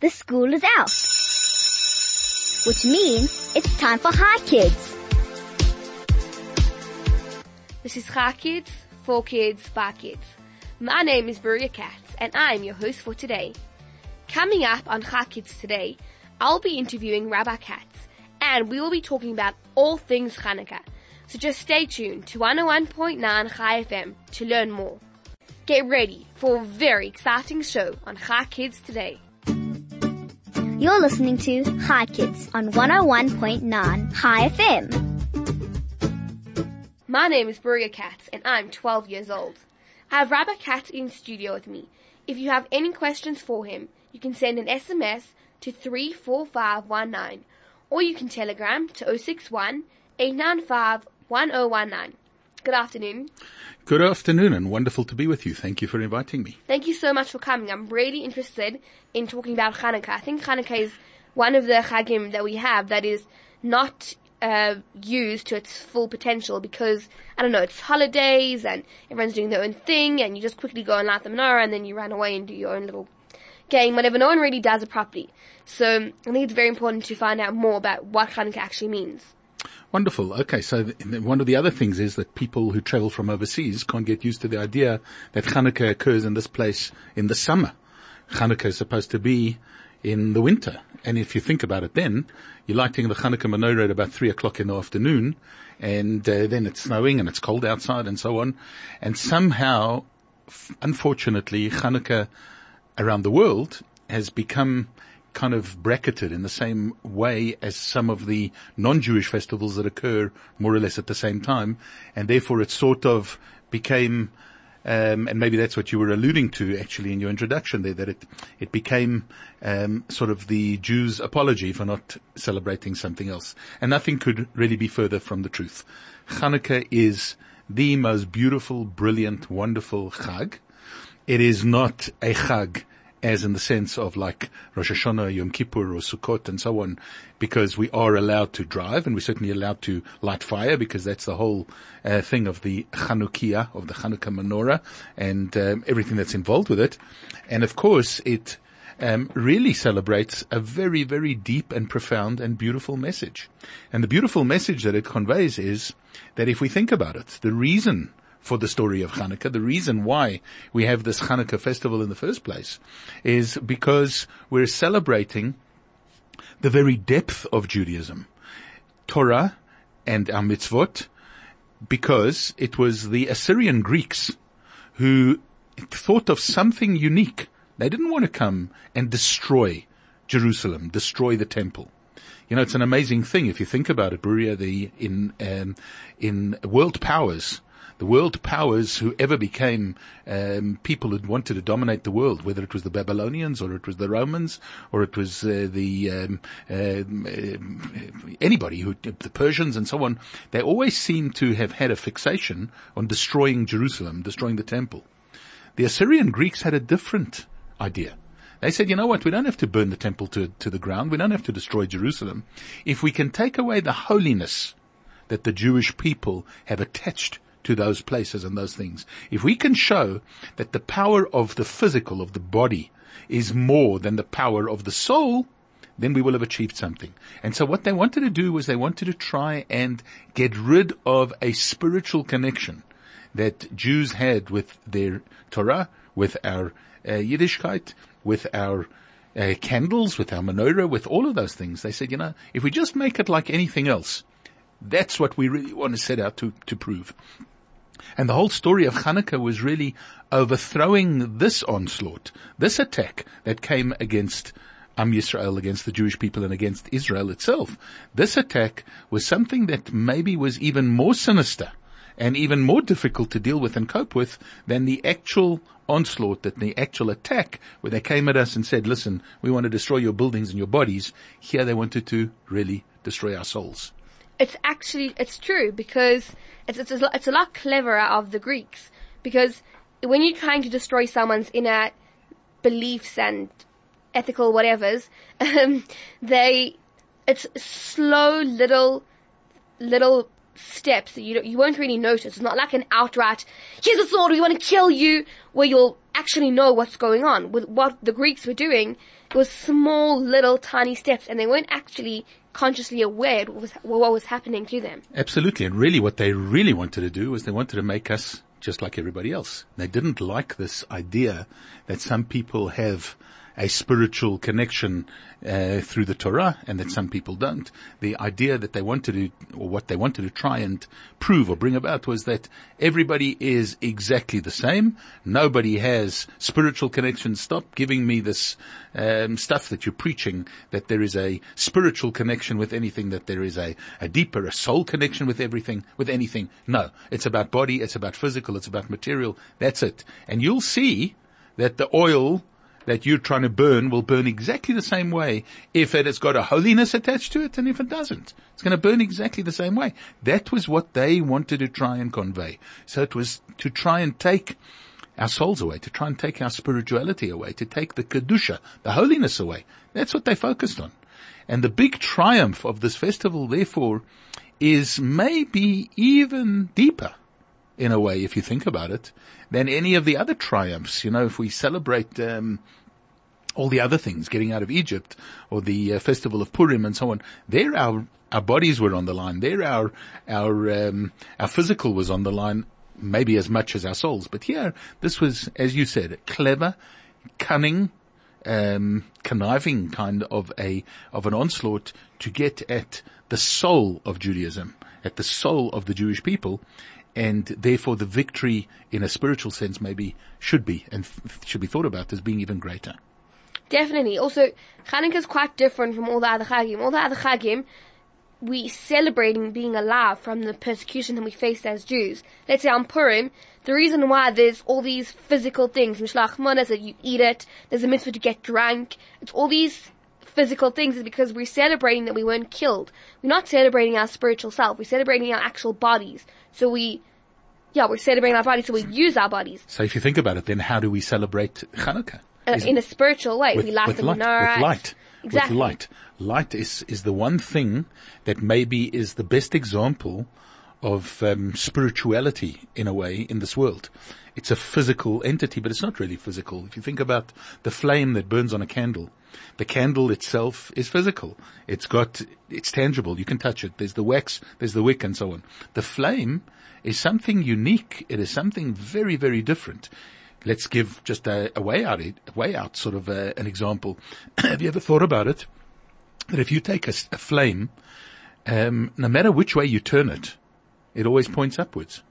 the school is out. Which means it's time for Hi Kids. This is Hi Kids, for kids, by kids. My name is Bruria Katz and I'm your host for today. Coming up on Hi Kids today, I'll be interviewing Rabbi Kats and we will be talking about all things Hanukkah. So just stay tuned to 101.9 Chai FM to learn more. Get ready for a very exciting show on Hi Kids today. You're listening to Hi Kids on 101.9 Chai FM. My name is Bruria Katz and I'm 12 years old. I have Rabbi Kats in studio with me. If you have any questions for him, you can send an SMS to 34519 or you can telegram to 061 895 1019. Good afternoon. Good afternoon and wonderful to be with you. Thank you for inviting me. Thank you so much for coming. I'm really interested in talking about Hanukkah. I think Hanukkah is one of the Chagim that we have that is not uh, used to its full potential because, I don't know, it's holidays and everyone's doing their own thing and you just quickly go and light the menorah and then you run away and do your own little game, whatever. No one really does it properly. So I think it's very important to find out more about what Hanukkah actually means. Wonderful. Okay, so one of the other things is that people who travel from overseas can't get used to the idea that Hanukkah occurs in this place in the summer. Hanukkah is supposed to be in the winter. And if you think about it then, you're lighting the Hanukkah menorah at about three o'clock in the afternoon and uh, then it's snowing and it's cold outside and so on. And somehow, f- unfortunately, Hanukkah around the world has become kind of bracketed in the same way as some of the non-Jewish festivals that occur more or less at the same time. And therefore it sort of became, um, and maybe that's what you were alluding to actually in your introduction there, that it, it became, um, sort of the Jews' apology for not celebrating something else. And nothing could really be further from the truth. Hanukkah is the most beautiful, brilliant, wonderful Chag. It is not a Chag as in the sense of like Rosh Hashanah, Yom Kippur, or Sukkot, and so on, because we are allowed to drive, and we're certainly allowed to light fire, because that's the whole uh, thing of the Chanukiah, of the Hanukkah menorah, and um, everything that's involved with it. And of course, it um, really celebrates a very, very deep and profound and beautiful message. And the beautiful message that it conveys is that if we think about it, the reason for the story of Hanukkah. The reason why we have this Hanukkah festival in the first place is because we're celebrating the very depth of Judaism. Torah and our mitzvot, because it was the Assyrian Greeks who thought of something unique. They didn't want to come and destroy Jerusalem, destroy the temple. You know, it's an amazing thing if you think about it, Bruria, the, in, um, in world powers, the world powers who ever became um, people who wanted to dominate the world, whether it was the Babylonians or it was the Romans or it was uh, the um, uh, anybody who the Persians and so on, they always seem to have had a fixation on destroying Jerusalem, destroying the temple. The Assyrian Greeks had a different idea. They said, you know what, we don't have to burn the temple to, to the ground. We don't have to destroy Jerusalem. If we can take away the holiness that the Jewish people have attached to those places and those things. If we can show that the power of the physical, of the body, is more than the power of the soul, then we will have achieved something. And so what they wanted to do was they wanted to try and get rid of a spiritual connection that Jews had with their Torah, with our uh, Yiddishkeit, with our uh, candles, with our menorah, with all of those things. They said, you know, if we just make it like anything else, that's what we really want to set out to, to prove. And the whole story of Hanukkah was really overthrowing this onslaught, this attack that came against Am Yisrael, against the Jewish people and against Israel itself. This attack was something that maybe was even more sinister and even more difficult to deal with and cope with than the actual onslaught, that the actual attack where they came at us and said, listen, we want to destroy your buildings and your bodies. Here they wanted to really destroy our souls it's actually it's true because it's it's a, it's a lot cleverer of the Greeks because when you're trying to destroy someone's inner beliefs and ethical whatevers, um, they it's slow little little steps that you you won't really notice. It's not like an outright here's a sword we want to kill you where you'll actually know what's going on. With what the Greeks were doing, it was small, little, tiny steps, and they weren't actually consciously aware of what was, happening to them. Absolutely. And really what they really wanted to do was they wanted to make us just like everybody else. They didn't like this idea that some people have a spiritual connection uh, through the Torah and that some people don't. The idea that they wanted to, or what they wanted to try and prove or bring about was that everybody is exactly the same. Nobody has spiritual connections. Stop giving me this um, stuff that you're preaching, that there is a spiritual connection with anything, that there is a, a deeper, a soul connection with everything, with anything. No, it's about body, it's about physical, it's about material. That's it. And you'll see that the oil that you're trying to burn will burn exactly the same way if it has got a holiness attached to it and if it doesn't. It's going to burn exactly the same way. That was what they wanted to try and convey. So it was to try and take our souls away, to try and take our spirituality away, to take the kedusha, the holiness away. That's what they focused on. And the big triumph of this festival, therefore, is maybe even deeper in a way, if you think about it, than any of the other triumphs. You know, if we celebrate um, all the other things, getting out of Egypt or the uh, festival of Purim and so on, there our our bodies were on the line. There our our um, our physical was on the line, maybe as much as our souls. But here, this was, as you said, clever, cunning. Um, conniving kind of a of an onslaught to get at the soul of Judaism, at the soul of the Jewish people, and therefore the victory in a spiritual sense maybe should be and should be thought about as being even greater. Definitely. Also, Hanukkah is quite different from all the other Chagim. All the other Chagim, we celebrating being alive from the persecution that we faced as Jews. Let's say on Purim, the reason why there's all these physical things, Mishloach Manos, that you eat it, there's a mitzvah to get drunk, it's all these physical things is because we're celebrating that we weren't killed. We're not celebrating our spiritual self, we're celebrating our actual bodies. So we, yeah, we're celebrating our bodies, so we use our bodies. So if you think about it, then how do we celebrate Hanukkah? Uh, in a spiritual way. with, we light the menorah. with light, Exactly. with light. Light is is the one thing that maybe is the best example of um, spirituality in a way in this world. It's a physical entity, but it's not really physical. If you think about the flame that burns on a candle, the candle itself is physical. It's got, it's tangible. You can touch it. There's the wax, there's the wick and so on. The flame is something unique. It is something very, very different. Let's give just a, a way out, a way out sort of a, an example. Have you ever thought about it? That if you take a flame, um, no matter which way you turn it, it always points upwards.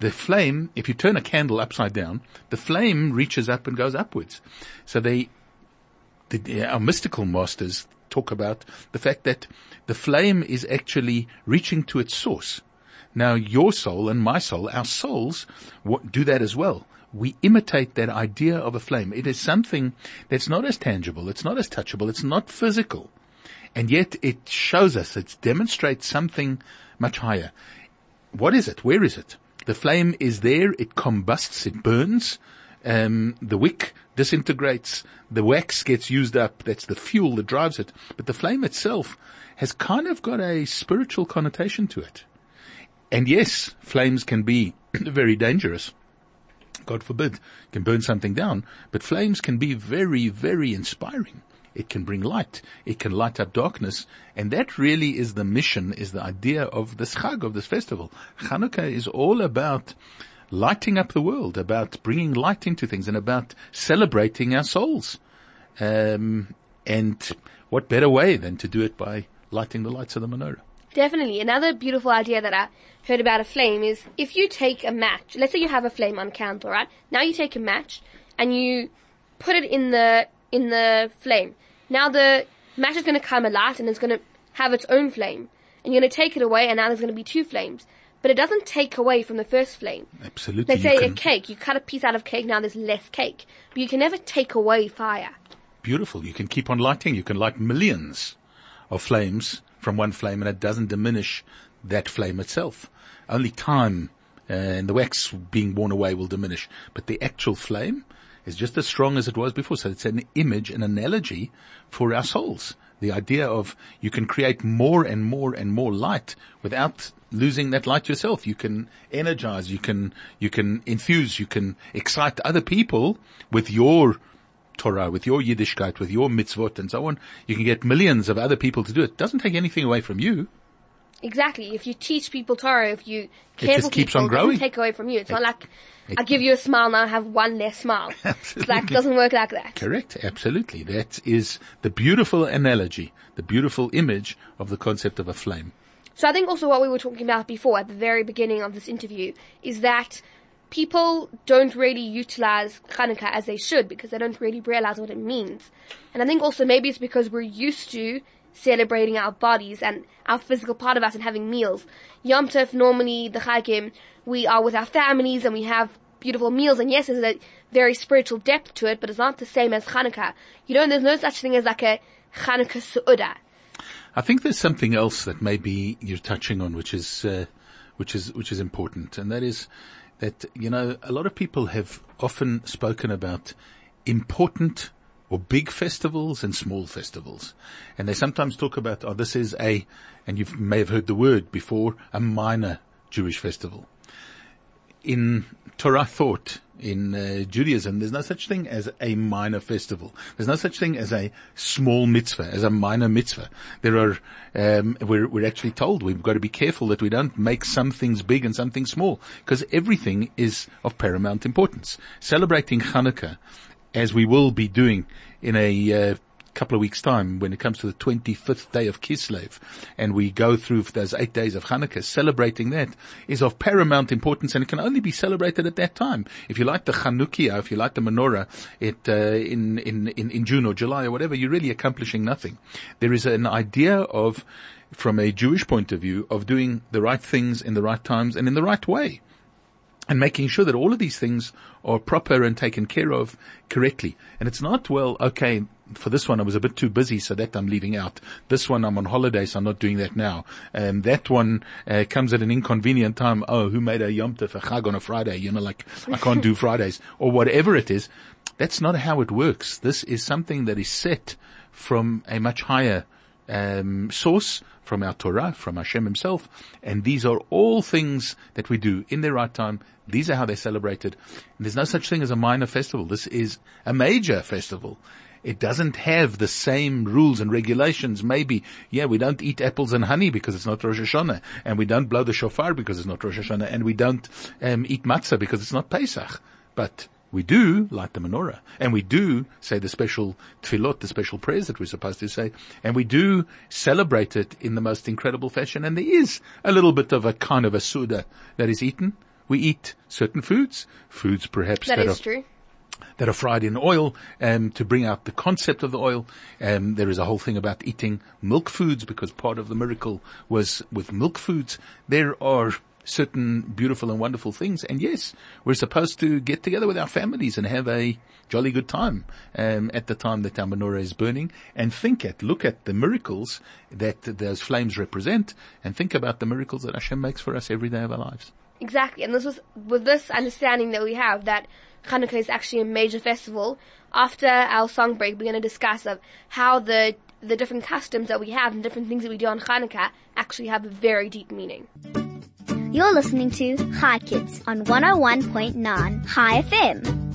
The flame, if you turn a candle upside down, the flame reaches up and goes upwards. So they, the, uh, our mystical masters talk about the fact that the flame is actually reaching to its source. Now your soul and my soul, our souls do that as well. We imitate that idea of a flame. It is something that's not as tangible. It's not as touchable. It's not physical. And yet it shows us, it demonstrates something much higher. What is it? Where is it? The flame is there. It combusts. It burns. Um, the wick disintegrates. The wax gets used up. That's the fuel that drives it. But the flame itself has kind of got a spiritual connotation to it. And yes, flames can be very dangerous. God forbid, can burn something down, but flames can be very, very inspiring. It can bring light. It can light up darkness. And that really is the mission, is the idea of this Chag, of this festival. Hanukkah is all about lighting up the world, about bringing light into things and about celebrating our souls. Um, and what better way than to do it by lighting the lights of the menorah? Definitely. Another beautiful idea that I heard about a flame is if you take a match, let's say you have a flame on candle, right? Now you take a match and you put it in the, in the flame. Now the match is going to come alight and it's going to have its own flame. And you're going to take it away and now there's going to be two flames. But it doesn't take away from the first flame. Absolutely. Let's say a cake. You cut a piece out of cake, now there's less cake. But you can never take away fire. beautiful. You can keep on lighting. You can light millions of flames from one flame and it doesn't diminish that flame itself. Only time uh, and the wax being worn away will diminish. But the actual flame is just as strong as it was before. So it's an image, an analogy for our souls. The idea of you can create more and more and more light without losing that light yourself. You can energize, you can, you can infuse, you can excite other people with your Torah, with your Yiddishkeit, with your mitzvot and so on, you can get millions of other people to do it. It doesn't take anything away from you. Exactly. If you teach people Torah, if you care just for keeps people, on it growing. take away from you. It's not like it- I give you a smile now, I have one less smile. It's like it doesn't work like that. Correct. Absolutely. That is the beautiful analogy, the beautiful image of the concept of a flame. So I think also what we were talking about before at the very beginning of this interview is that people don't really utilize Hanukkah as they should because they don't really realize what it means. And I think also maybe it's because we're used to celebrating our bodies and our physical part of us and having meals. Yom Tov, normally the Chagim, we are with our families and we have beautiful meals and yes, there's a very spiritual depth to it, but it's not the same as Hanukkah. You know, there's no such thing as like a Hanukkah Su'udah. I think there's something else that maybe you're touching on, which is, uh, which is, which is important, and that is that, you know, a lot of people have often spoken about important or big festivals and small festivals. And they sometimes talk about, oh, this is a, and you may have heard the word before, a minor Jewish festival. in Torah thought, in uh, Judaism, there's no such thing as a minor festival. There's no such thing as a small mitzvah, as a minor mitzvah. There are, um, we're, we're actually told we've got to be careful that we don't make some things big and some things small, because everything is of paramount importance. Celebrating Hanukkah, as we will be doing in a uh, couple of weeks time when it comes to the 25th day of Kislev and we go through those eight days of Hanukkah, celebrating that is of paramount importance and it can only be celebrated at that time. If you like the Chanukia, if you like the menorah it, uh, in, in, in, in June or July or whatever, you're really accomplishing nothing. There is an idea of, from a Jewish point of view, of doing the right things in the right times and in the right way and making sure that all of these things are proper and taken care of correctly. And it's not, well, okay, for this one I was a bit too busy, so that I'm leaving out. This one I'm on holiday, so I'm not doing that now. And that one uh, comes at an inconvenient time. Oh, who made a Yom Tov, a Chag on a Friday? You know, like, I can't do Fridays. Or whatever it is. That's not how it works. This is something that is set from a much higher um, source from our Torah, from Hashem Himself, and these are all things that we do in their right time. These are how they're celebrated. And there's no such thing as a minor festival. This is a major festival. It doesn't have the same rules and regulations. Maybe, yeah, we don't eat apples and honey because it's not Rosh Hashanah, and we don't blow the shofar because it's not Rosh Hashanah, and we don't um, eat matzah because it's not Pesach. But we do light the menorah, and we do say the special tefillot, the special prayers that we're supposed to say, and we do celebrate it in the most incredible fashion. And there is a little bit of a kind of a suda that is eaten. We eat certain foods, foods perhaps That that, is are true. that are fried in oil um, to bring out the concept of the oil. Um, there is a whole thing about eating milk foods because part of the miracle was with milk foods. There are certain beautiful and wonderful things, and yes, we're supposed to get together with our families and have a jolly good time um, at the time that our menorah is burning, and think at, look at the miracles that those flames represent, and think about the miracles that Hashem makes for us every day of our lives. Exactly, and this was with this understanding that we have that Hanukkah is actually a major festival. After our song break, we're going to discuss of how the the different customs that we have and different things that we do on Hanukkah actually have a very deep meaning. You're listening to Hi Kids on 101.9 Chai FM.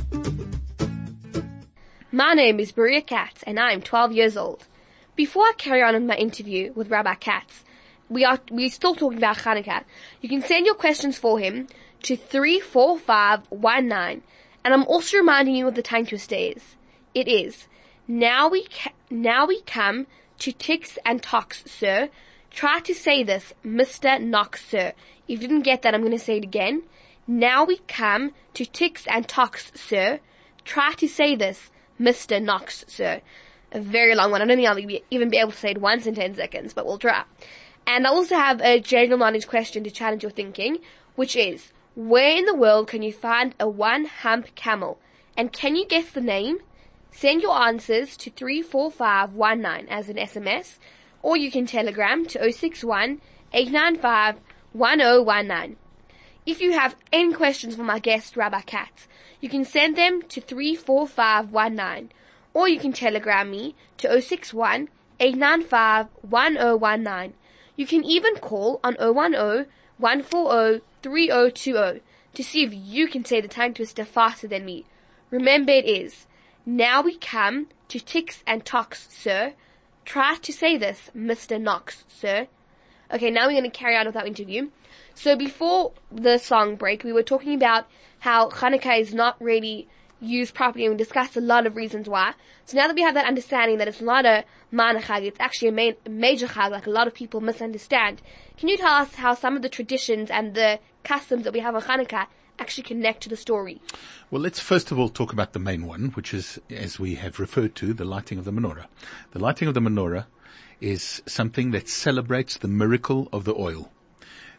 My name is Maria Katz, and I'm 12 years old. Before I carry on with my interview with Rabbi Kats, we are we're still talking about Hanukkah. You can send your questions for him to three four five one nine, and I'm also reminding you of the tongue twister is. It is now we ca- now we come to ticks and tocks, sir. Try to say this, Mister Knox, sir. If you didn't get that, I'm going to say it again. Now we come to ticks and tocks, sir. Try to say this, Mr. Knox, sir. A very long one. I don't think I'll even be able to say it once in 10 seconds, but we'll try. And I also have a general knowledge question to challenge your thinking, which is, where in the world can you find a one-hump camel? And can you guess the name? Send your answers to 34519 as an SMS, or you can telegram to 061 895 1019. If you have any questions for my guest, Rabbi Kats, you can send them to 34519, or you can telegram me to 061 895 1019. You can even call on 010 140 3020 to see if you can say the tongue twister faster than me. Remember it is, Now we come to ticks and tocks, sir. Try to say this, Mr. Knox, sir. Okay, now we're going to carry on with our interview. So before the song break, we were talking about how Hanukkah is not really used properly and we discussed a lot of reasons why. So now that we have that understanding that it's not a minor chag, it's actually a main, major chag, like a lot of people misunderstand. Can you tell us how some of the traditions and the customs that we have on Hanukkah actually connect to the story? Well, let's first of all talk about the main one, which is, as we have referred to, the lighting of the menorah. The lighting of the menorah is something that celebrates the miracle of the oil.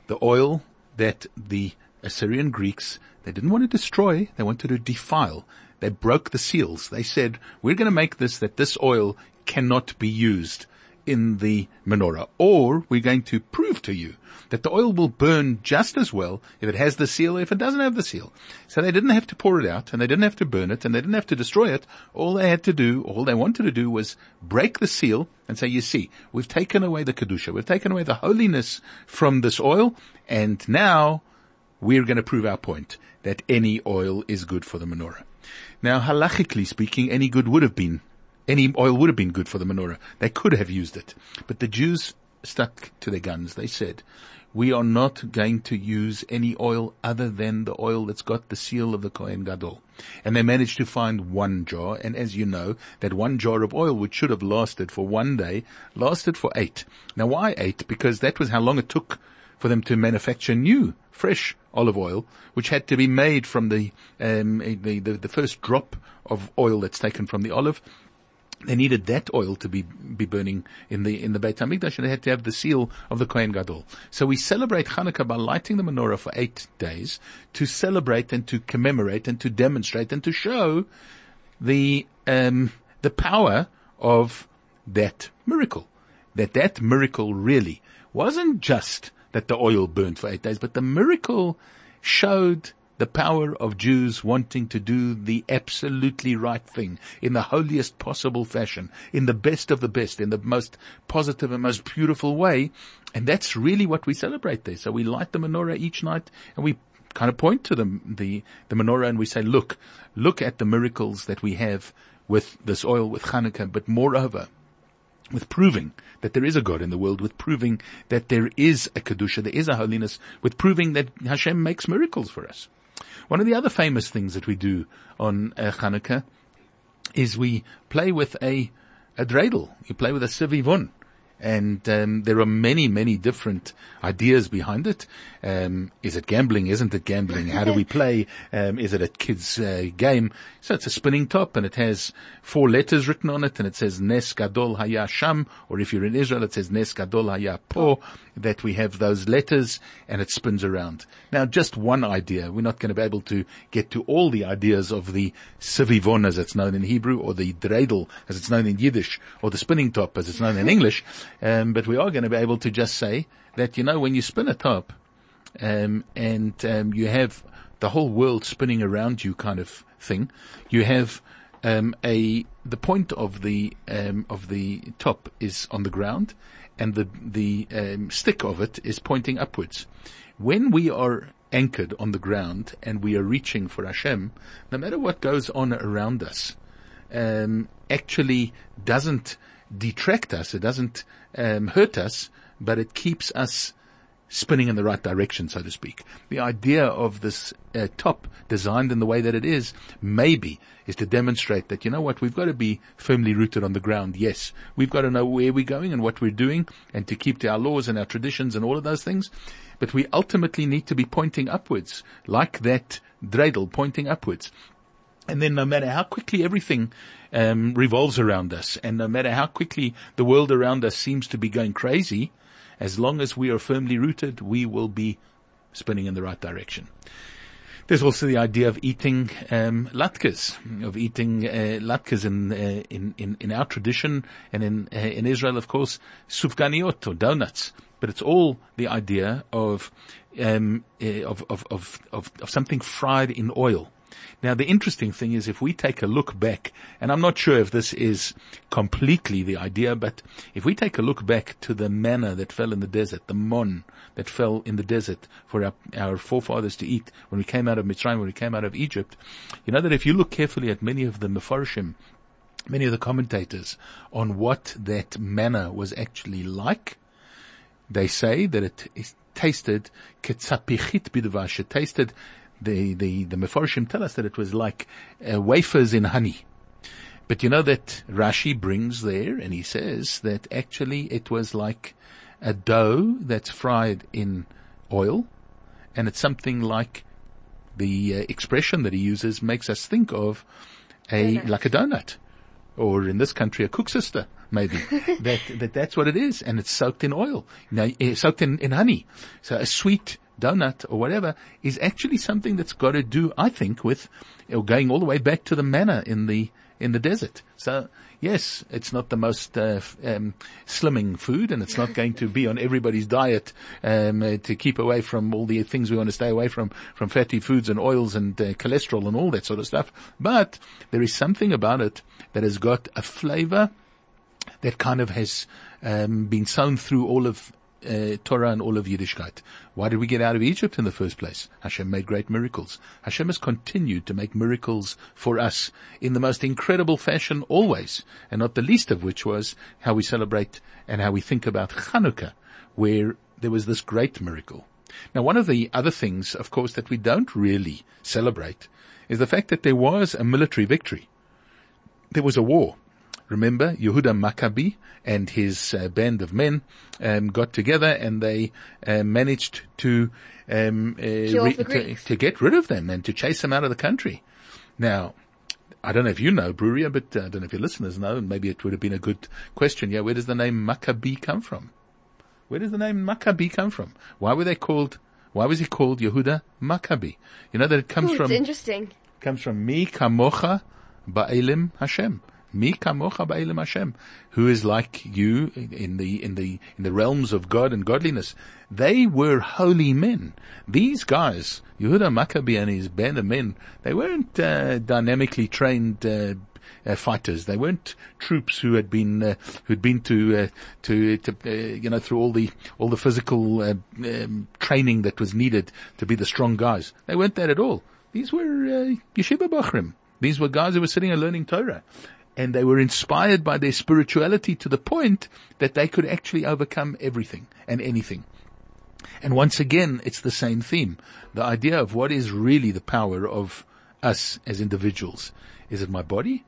The oil that the Assyrian Greeks, they didn't want to destroy, they wanted to defile. They broke the seals. They said, we're going to make this that this oil cannot be used in the menorah, or we're going to prove to you that the oil will burn just as well if it has the seal, if it doesn't have the seal. So they didn't have to pour it out, and they didn't have to burn it, and they didn't have to destroy it. All they had to do, all they wanted to do was break the seal and say, you see, we've taken away the kedusha, we've taken away the holiness from this oil, and now we're going to prove our point that any oil is good for the menorah. Now, halachically speaking, any good would have been, any oil would have been good for the menorah. They could have used it. But the Jews stuck to their guns. They said, we are not going to use any oil other than the oil that's got the seal of the Kohen Gadol. And they managed to find one jar, and as you know, that one jar of oil, which should have lasted for one day, lasted for eight. Now why eight? Because that was how long it took for them to manufacture new, fresh olive oil, which had to be made from the, um, the, the, the first drop of oil that's taken from the olive they needed that oil to be be burning in the in the Beit Hamikdash, and they had to have the seal of the Kohen Gadol. So we celebrate Hanukkah by lighting the menorah for eight days to celebrate and to commemorate and to demonstrate and to show the um, the power of that miracle. That that miracle really wasn't just that the oil burned for eight days, but the miracle showed the power of Jews wanting to do the absolutely right thing in the holiest possible fashion, in the best of the best, in the most positive and most beautiful way. And that's really what we celebrate there. So we light the menorah each night and we kind of point to the, the, the menorah and we say, look, look at the miracles that we have with this oil, with Hanukkah, but moreover, with proving that there is a God in the world, with proving that there is a Kedusha, there is a holiness, with proving that Hashem makes miracles for us. One of the other famous things that we do on uh, Hanukkah is we play with a, a dreidel. You play with a sivivon. And um, there are many, many different ideas behind it. Um, is it gambling? Isn't it gambling? How do we play? Um, is it a kid's uh, game? So it's a spinning top, and it has four letters written on it, and it says Nes Gadol Haya Sham, or if you're in Israel, it says Nes Gadol Haya Po. That we have those letters, and it spins around. Now, just one idea. We're not going to be able to get to all the ideas of the sivivon, as it's known in Hebrew, or the dreidel, as it's known in Yiddish, or the spinning top, as it's known in English. Um, but we are going to be able to just say that, you know, when you spin a top, um, and um, you have the whole world spinning around you kind of thing, you have um, a the point of the um, of the top is on the ground, and the the um, stick of it is pointing upwards. When we are anchored on the ground and we are reaching for Hashem, no matter what goes on around us, um, actually doesn't detract us. It doesn't um, hurt us, but it keeps us spinning in the right direction, so to speak. The idea of this uh, top designed in the way that it is, maybe, is to demonstrate that, you know what, we've got to be firmly rooted on the ground. Yes, we've got to know where we're going and what we're doing and to keep to our laws and our traditions and all of those things. But we ultimately need to be pointing upwards, like that dreidel pointing upwards. And then no matter how quickly everything um, revolves around us, and no matter how quickly the world around us seems to be going crazy, as long as we are firmly rooted, we will be spinning in the right direction. There's also the idea of eating um, latkes, of eating uh, latkes in, uh, in, in in our tradition and in uh, in Israel, of course, sufganiot or donuts. But it's all the idea of um, uh, of, of, of of of something fried in oil Now the interesting thing is if we take a look back, and I'm not sure if this is completely the idea, but if we take a look back to the manna that fell in the desert, the mon that fell in the desert for our, our forefathers to eat when we came out of Mitzrayim, when we came out of Egypt, you know that if you look carefully at many of the Mefarshim, many of the commentators on what that manna was actually like, they say that it tasted ketzapichit bidvash. It tasted the the the Mefarshim tell us that it was like uh, wafers in honey. But you know that Rashi brings there, and he says that actually it was like a dough that's fried in oil, and it's something like the uh, expression that he uses makes us think of a Donut. like a donut, or in this country a koeksister maybe. that, that that's what it is, and it's soaked in oil, now uh, soaked in, in honey. So a sweet donut or whatever is actually something that's got to do, I think, with going all the way back to the manna in the in the desert. So yes, it's not the most uh, f- um, slimming food, and it's not going to be on everybody's diet um, uh, to keep away from all the things we want to stay away from, from fatty foods and oils and uh, cholesterol and all that sort of stuff. But there is something about it that has got a flavor that kind of has um, been sown through all of uh, Torah and all of Yiddishkeit. Why did we get out of Egypt in the first place? Hashem made great miracles. Hashem has continued to make miracles for us in the most incredible fashion always, and not the least of which was how we celebrate and how we think about Chanukah, where there was this great miracle. Now, one of the other things, of course, that we don't really celebrate is the fact that there was a military victory. There was a war. Remember, Yehuda Maccabi and his uh, band of men um, got together and they uh, managed to, um, uh, the to to get rid of them and to chase them out of the country. Now, I don't know if you know, Bruria, but uh, I don't know if your listeners know, and maybe it would have been a good question. Yeah, where does the name Maccabi come from? Where does the name Maccabi come from? Why were they called? Why was he called Yehuda Maccabi? You know that it comes Ooh, from it's interesting. comes from Mi Kamocha Ba'elim Hashem. Mi Kamocha Ba'elim Hashem. Who is like you in the, in the, in the realms of God and godliness. They were holy men. These guys, Yehuda Maccabi and his band of men, they weren't, uh, dynamically trained, uh, uh, fighters. They weren't troops who had been uh, who'd been to uh, to, to uh, you know through all the all the physical uh, um, training that was needed to be the strong guys. They weren't that at all. These were uh, yeshiva bachrim. These were guys who were sitting and learning Torah. And they were inspired by their spirituality to the point that they could actually overcome everything and anything. And once again, it's the same theme. The idea of what is really the power of us as individuals. Is it my body?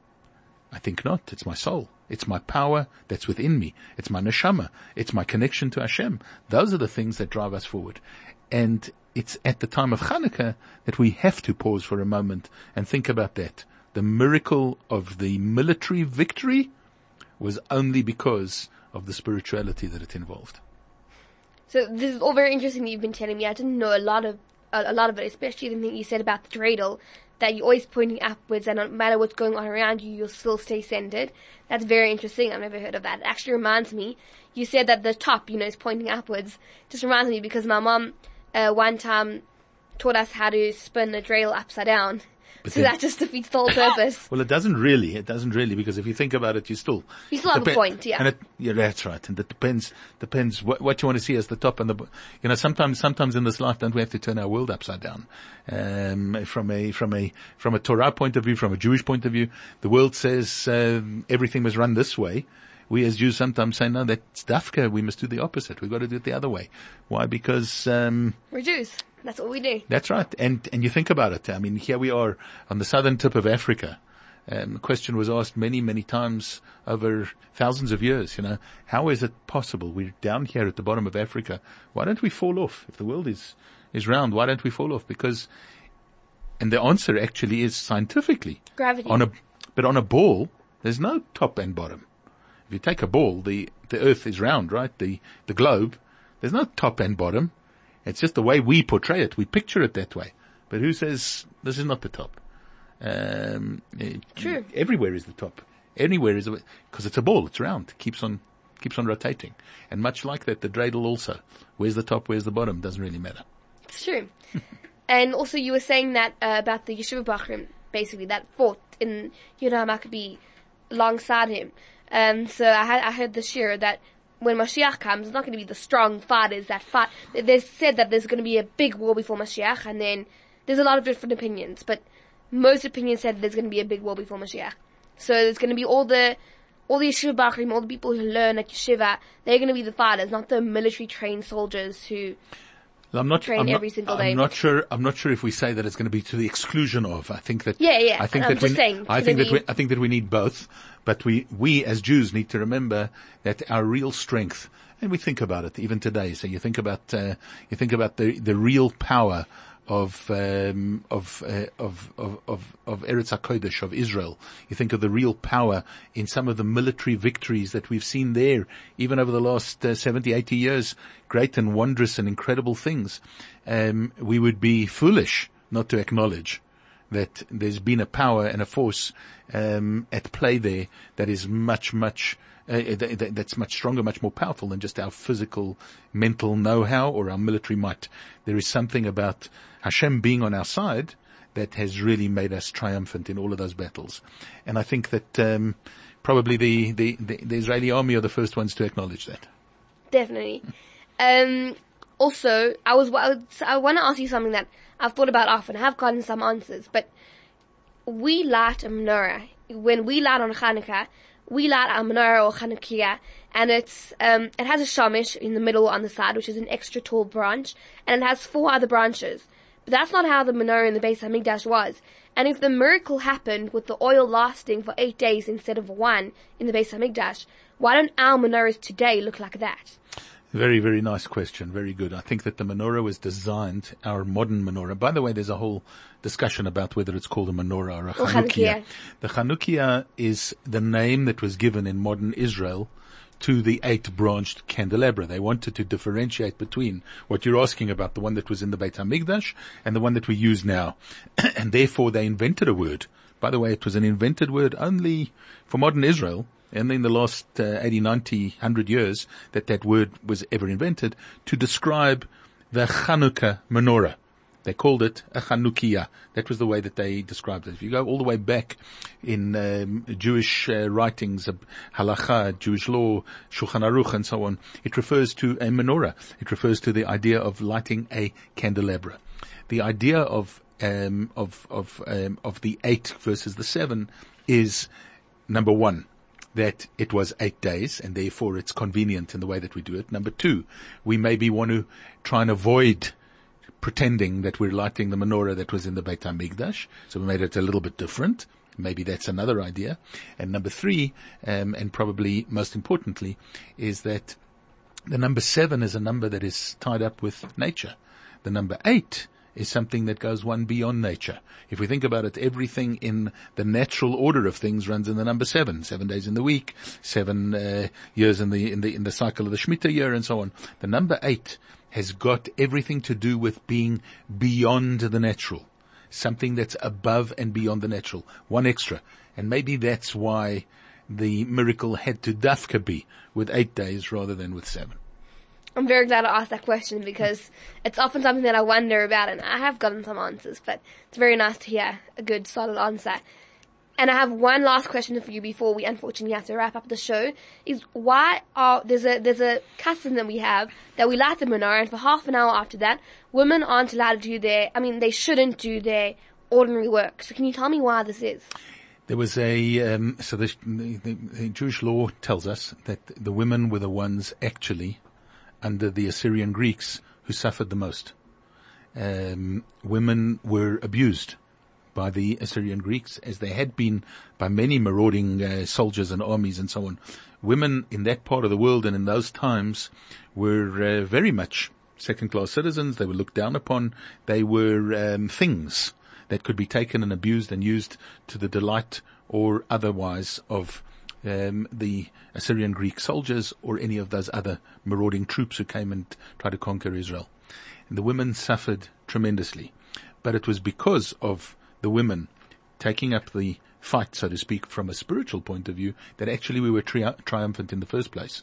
I think not. It's my soul. It's my power that's within me. It's my neshama. It's my connection to Hashem. Those are the things that drive us forward. And it's at the time of Hanukkah that we have to pause for a moment and think about that. The miracle of the military victory was only because of the spirituality that it involved. So this is all very interesting that you've been telling me. I didn't know a lot of a, lot of it, especially the thing you said about the dreidel, that you're always pointing upwards, and no matter what's going on around you, you'll still stay centered. That's very interesting. I've never heard of that. It actually reminds me. You said that the top, you know, is pointing upwards. Just reminds me because my mom uh, one time taught us how to spin a dreidel upside down. But so then- that just defeats the whole purpose. Well, it doesn't really. It doesn't really because if you think about it, you still You still have a point, yeah. And it, yeah, that's right. And it depends depends what, what you want to see as the top and the. You know, sometimes sometimes in this life, don't we have to turn our world upside down? Um, from a from a from a Torah point of view, from a Jewish point of view, the world says um, everything must run this way. We as Jews sometimes say, no, that's dafka. We must do the opposite. We've got to do it the other way. Why? Because um, We're Jews. That's what we do. that's right. And, and you think about it. I mean, here we are on the southern tip of Africa. Um, the question was asked many, many times over thousands of years, you know, how is it possible? We're down here at the bottom of Africa. Why don't we fall off? If the world is, is round, why don't we fall off? Because, and the answer actually is scientifically. Gravity. On a, but on a ball, there's no top and bottom. If you take a ball, the, the earth is round, right? The, the globe, there's no top and bottom. It's just the way we portray it. We picture it that way. But who says this is not the top? Um, eh, True. Everywhere is the top. Anywhere is because it's a ball. It's round. Keeps on keeps on rotating. And much like that, the dreidel also. Where's the top? Where's the bottom? Doesn't really matter. It's true. And also you were saying that uh, about the Yeshiva Bachrim, basically, that fought in Yehuda Maccabee alongside him. Um, so I had, I heard this year that when Mashiach comes, it's not going to be the strong fighters that fight. They said that there's going to be a big war before Mashiach, and then there's a lot of different opinions, but most opinions said there's going to be a big war before Mashiach. So there's going to be all the all the yeshiva bachrim, all the people who learn at yeshiva, they're going to be the fighters, not the military trained soldiers who I'm not, train I'm every not, single I'm not sure. I'm not sure if we say that it's going to be to the exclusion of. I think that. Yeah, yeah, I think I'm that just we. saying, I think that we. need. I think that we need both. But we, we as Jews need to remember that our real strength, and we think about it even today. So you think about, uh, you think about the the real power of um, of, uh, of of of of Eretz Hakodesh of Israel. You think of the real power in some of the military victories that we've seen there, even over the last uh, 70, 80 years. Great and wondrous and incredible things. Um, we would be foolish not to acknowledge that there's been a power and a force um, at play there that is much, much uh, th- that's much stronger, much more powerful than just our physical, mental know-how or our military might. There is something about Hashem being on our side that has really made us triumphant in all of those battles, and I think that um, probably the, the, the, the Israeli army are the first ones to acknowledge that. Definitely. Um, also, I was, I, was, I want to ask you something that I've thought about often. I have gotten some answers, but we light a menorah. When we light on Hanukkah, we light our menorah or Chanukiah, and it's, um, it has a shamish in the middle on the side, which is an extra tall branch, and it has four other branches. But that's not how the menorah in the Beit Hamikdash was. And if the miracle happened with the oil lasting for eight days instead of one in the Beit Hamikdash, why don't our menorahs today look like that? Very, very nice question. Very good. I think that the menorah was designed, our modern menorah. By the way, there's a whole discussion about whether it's called a menorah or a. Chanukiah. The Chanukiah is the name that was given in modern Israel to the eight branched candelabra. They wanted to differentiate between what you're asking about, the one that was in the Beit HaMikdash and the one that we use now. and therefore they invented a word. By the way, it was an invented word only for modern Israel and in the last uh, 80, 90, 100 years that that word was ever invented to describe the Chanukah menorah. They called it a Chanukiah. That was the way that they described it. If you go all the way back in um, Jewish uh, writings, uh, halacha, Jewish law, Shulchan Aruch, and so on, it refers to a menorah. It refers to the idea of lighting a candelabra. The idea of um, of of um, of the eight versus the seven is number one that it was eight days and therefore it's convenient in the way that we do it. Number two, we maybe want to try and avoid pretending that we're lighting the menorah that was in the Beit HaMikdash. So we made it a little bit different. Maybe that's another idea. And number three, um, and probably most importantly, is that the number seven is a number that is tied up with nature. The number eight is something that goes one beyond nature. If we think about it, everything in the natural order of things runs in the number seven. Seven days in the week, seven uh, years in the in the in the cycle of the Shemitah year, and so on. The number eight has got everything to do with being beyond the natural, something that's above and beyond the natural. One extra, and maybe that's why the miracle had to dafka be with eight days rather than with seven. I'm very glad I asked that question because it's often something that I wonder about and I have gotten some answers, but it's very nice to hear a good solid answer. And I have one last question for you before we unfortunately have to wrap up the show. Is why are there's a there's a custom that we have that we light the menorah and for half an hour after that, women aren't allowed to do their I mean they shouldn't do their ordinary work. So can you tell me why this is? There was a um, so the, the, the Jewish law tells us that the women were the ones actually under the Assyrian Greeks who suffered the most. Um, women were abused by the Assyrian Greeks as they had been by many marauding uh, soldiers and armies and so on. Women in that part of the world and in those times were uh, very much second class citizens. They were looked down upon. They were um, things that could be taken and abused and used to the delight or otherwise of um, the Assyrian Greek soldiers or any of those other marauding troops who came and tried to conquer Israel. And the women suffered tremendously. But it was because of the women taking up the fight, so to speak, from a spiritual point of view, that actually we were tri- triumphant in the first place.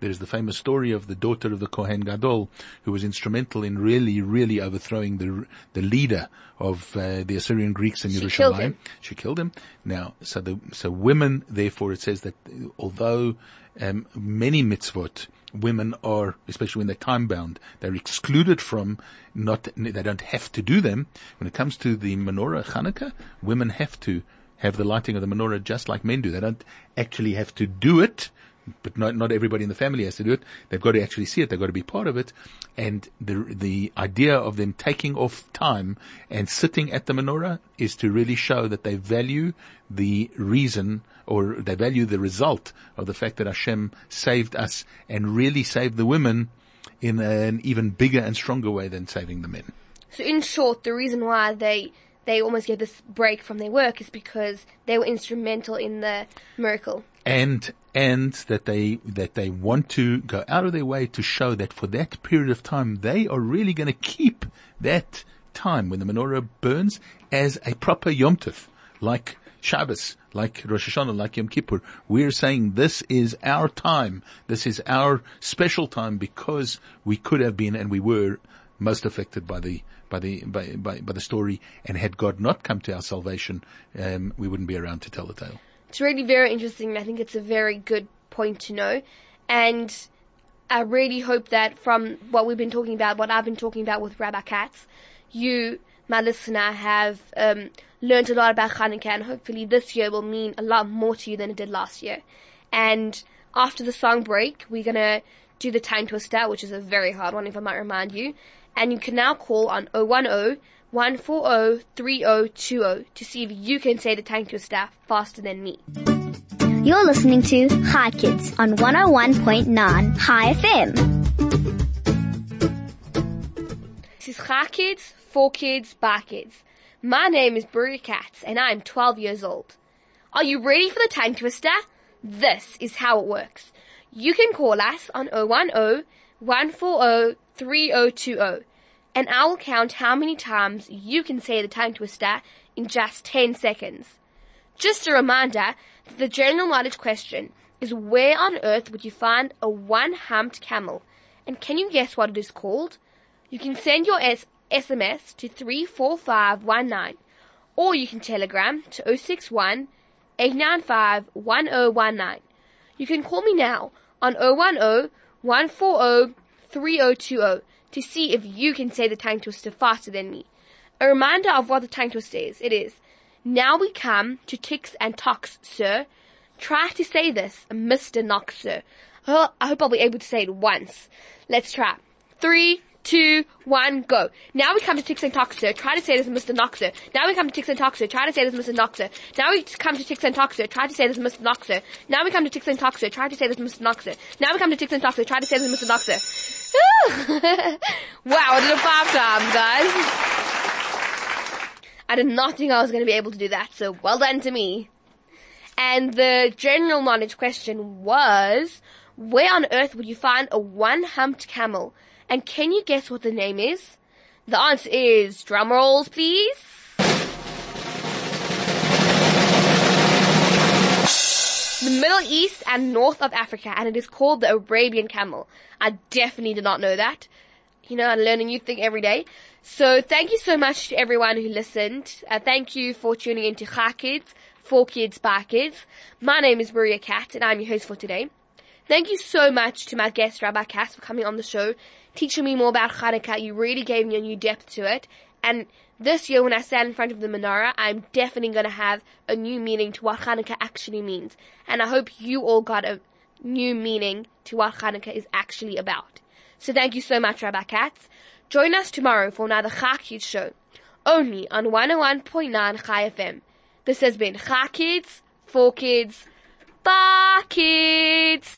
There is the famous story of the daughter of the Kohen Gadol, who was instrumental in really, really overthrowing the the leader of uh, the Assyrian Greeks in She Yerushalayim. killed. She killed him. Now, so the so women, therefore, it says that although um, many mitzvot, women are, especially when they're time bound, they're excluded from not. They don't have to do them. When it comes to the menorah Hanukkah, women have to have the lighting of the menorah just like men do. They don't actually have to do it. But not, not everybody in the family has to do it. They've got to actually see it. They've got to be part of it. And the, the idea of them taking off time and sitting at the menorah is to really show that they value the reason or they value the result of the fact that Hashem saved us and really saved the women in an even bigger and stronger way than saving the men. So in short, the reason why they they almost get this break from their work is because they were instrumental in the miracle. and and that they that they want to go out of their way to show that for that period of time they are really going to keep that time when the menorah burns as a proper Yom Tov, like Shabbos, like Rosh Hashanah, like Yom Kippur. We're saying this is our time. This is our special time because we could have been and we were most affected by the by the by, by, by the story. And had God not come to our salvation, um, we wouldn't be around to tell the tale. It's really very interesting. I think it's a very good point to know. And I really hope that from what we've been talking about, what I've been talking about with Rabbi Kats, you, my listener, have um, learned a lot about Hanukkah and hopefully this year will mean a lot more to you than it did last year. And after the song break, we're to do the time twister, which is a very hard one if I might remind you. And you can now call on 010 140 3020 to see if you can say the time twister faster than me. You're listening to Chai Kids on 101.9 Chai FM. This is Chai Kids, For Kids, Bar Kids. My name is Bruria Kats and I'm 12 years old. Are you ready for the time twister? This is how it works. You can call us on 010 140 3020 and I will count how many times you can say the time twister in just 10 seconds. Just a reminder that the general knowledge question is where on earth would you find a one-humped camel? And can you guess what it is called? You can send your S- SMS to 34519 or you can telegram to 061 895 1019. You can call me now on 010 140 3020 to see if you can say the tongue twister faster than me. A reminder of what the tongue twister is. It is, now we come to ticks and tocks, sir. Try to say this, Mr. Knox, sir. Oh, I hope I'll be able to say it once. Let's try. Three, two, one, go. Now we come to ticks and sir. Try to say this, Mr. Knox, sir. Now we come to ticks and sir. Try to say this, Mr. Knox, sir. Now we come to ticks and sir. Try to say this, Mr. Knox, sir. Now we come to ticks and sir. Try to say this, Mr. Knox, sir. Now we come to ticks and sir. Try to say this, Mr. Knox, sir. wow, I did it five times, guys. I did not think I was going to be able to do that, so well done to me. And the general knowledge question was, where on earth would you find a one-humped camel? And can you guess what the name is? The answer is, drum rolls please. The Middle East and North of Africa, and it is called the Arabian camel. I definitely did not know that. You know, I learn a new thing every day. So thank you so much to everyone who listened. Uh, thank you for tuning in to Kids, For Kids, by Kids. My name is Bruria Kats, and I'm your host for today. Thank you so much to my guest, Rabbi Kats, for coming on the show, teaching me more about Hanukkah. You really gave me a new depth to it. And this year, when I stand in front of the menorah, I'm definitely going to have a new meaning to what Hanukkah actually means. And I hope you all got a new meaning to what Hanukkah is actually about. So thank you so much, Rabbi Kats. Join us tomorrow for another Chai Kids show, only on 101.9 Chai FM. This has been Chai Kids, For Kids, Bar Kids.